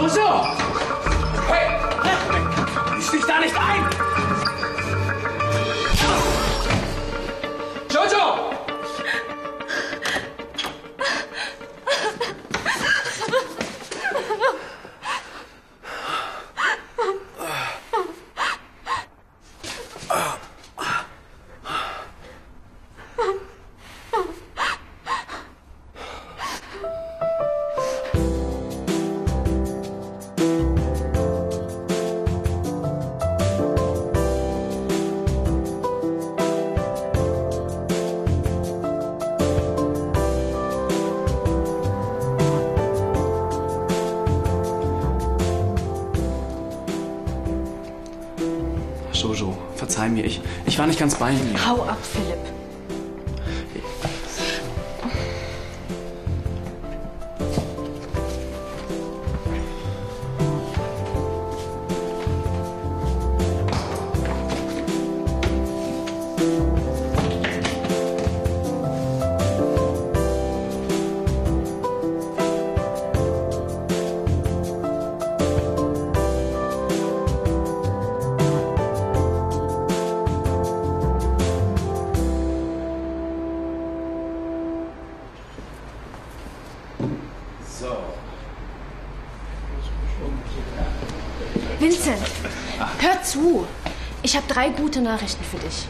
So, so! Verzeih mir, ich, ich war nicht ganz bei mir. Hau ab, Philipp. So. Vincent, hör zu. Ich habe drei gute Nachrichten für dich.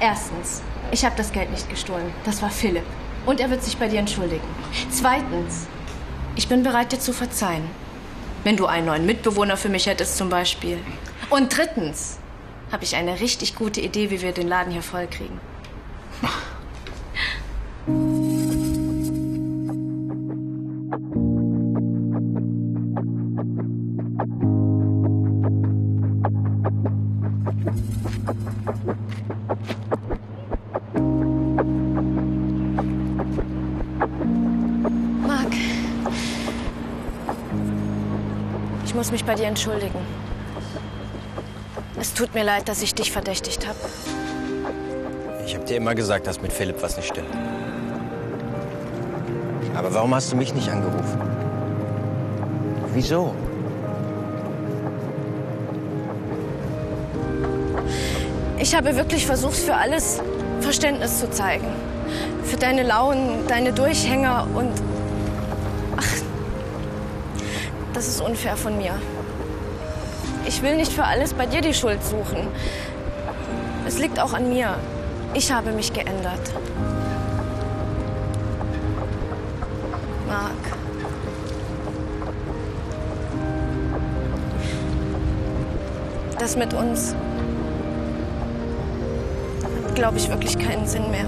Erstens, ich habe das Geld nicht gestohlen. Das war Philipp. Und er wird sich bei dir entschuldigen. Zweitens, ich bin bereit, dir zu verzeihen. Wenn du einen neuen Mitbewohner für mich hättest zum Beispiel. Und drittens, habe ich eine richtig gute Idee, wie wir den Laden hier vollkriegen. Ich muss mich bei dir entschuldigen. Es tut mir leid, dass ich dich verdächtigt habe. Ich habe dir immer gesagt, dass mit Philipp was nicht stimmt. Aber warum hast du mich nicht angerufen? Wieso? Ich habe wirklich versucht, für alles Verständnis zu zeigen. Für deine Launen, deine Durchhänger und. Ach, das ist unfair von mir. Ich will nicht für alles bei dir die Schuld suchen. Es liegt auch an mir. Ich habe mich geändert. Marc. Das mit uns hat, glaube ich, wirklich keinen Sinn mehr.